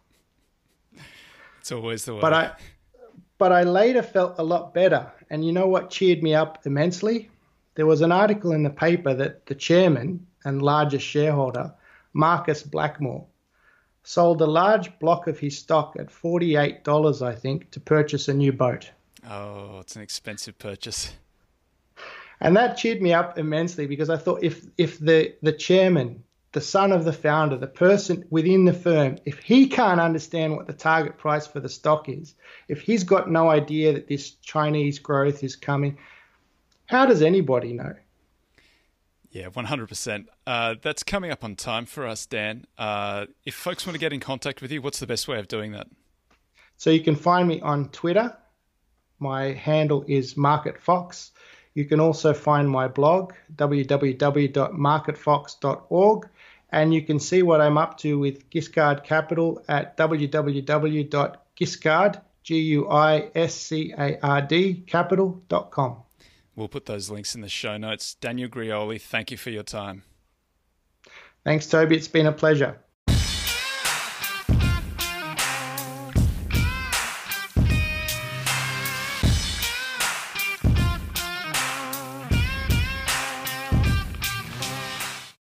Speaker 1: It's always the way.
Speaker 3: But I, but I later felt a lot better. And you know what cheered me up immensely? There was an article in the paper that the chairman and largest shareholder, Marcus Blackmore, sold a large block of his stock at forty-eight dollars, I think, to purchase a new boat.
Speaker 1: Oh, it's an expensive purchase.
Speaker 3: And that cheered me up immensely because I thought if if the the chairman the son of the founder, the person within the firm, if he can't understand what the target price for the stock is, if he's got no idea that this Chinese growth is coming, how does anybody know?
Speaker 1: Yeah, 100%. Uh, that's coming up on time for us, Dan. Uh, if folks want to get in contact with you, what's the best way of doing that?
Speaker 3: So you can find me on Twitter. My handle is MarketFox. You can also find my blog, www.marketfox.org and you can see what I'm up to with Guiscard Capital at G-U-I-S-C-A-R-D, capital.com.
Speaker 1: We'll put those links in the show notes. Daniel Grioli, thank you for your time.
Speaker 3: Thanks, Toby. It's been a pleasure.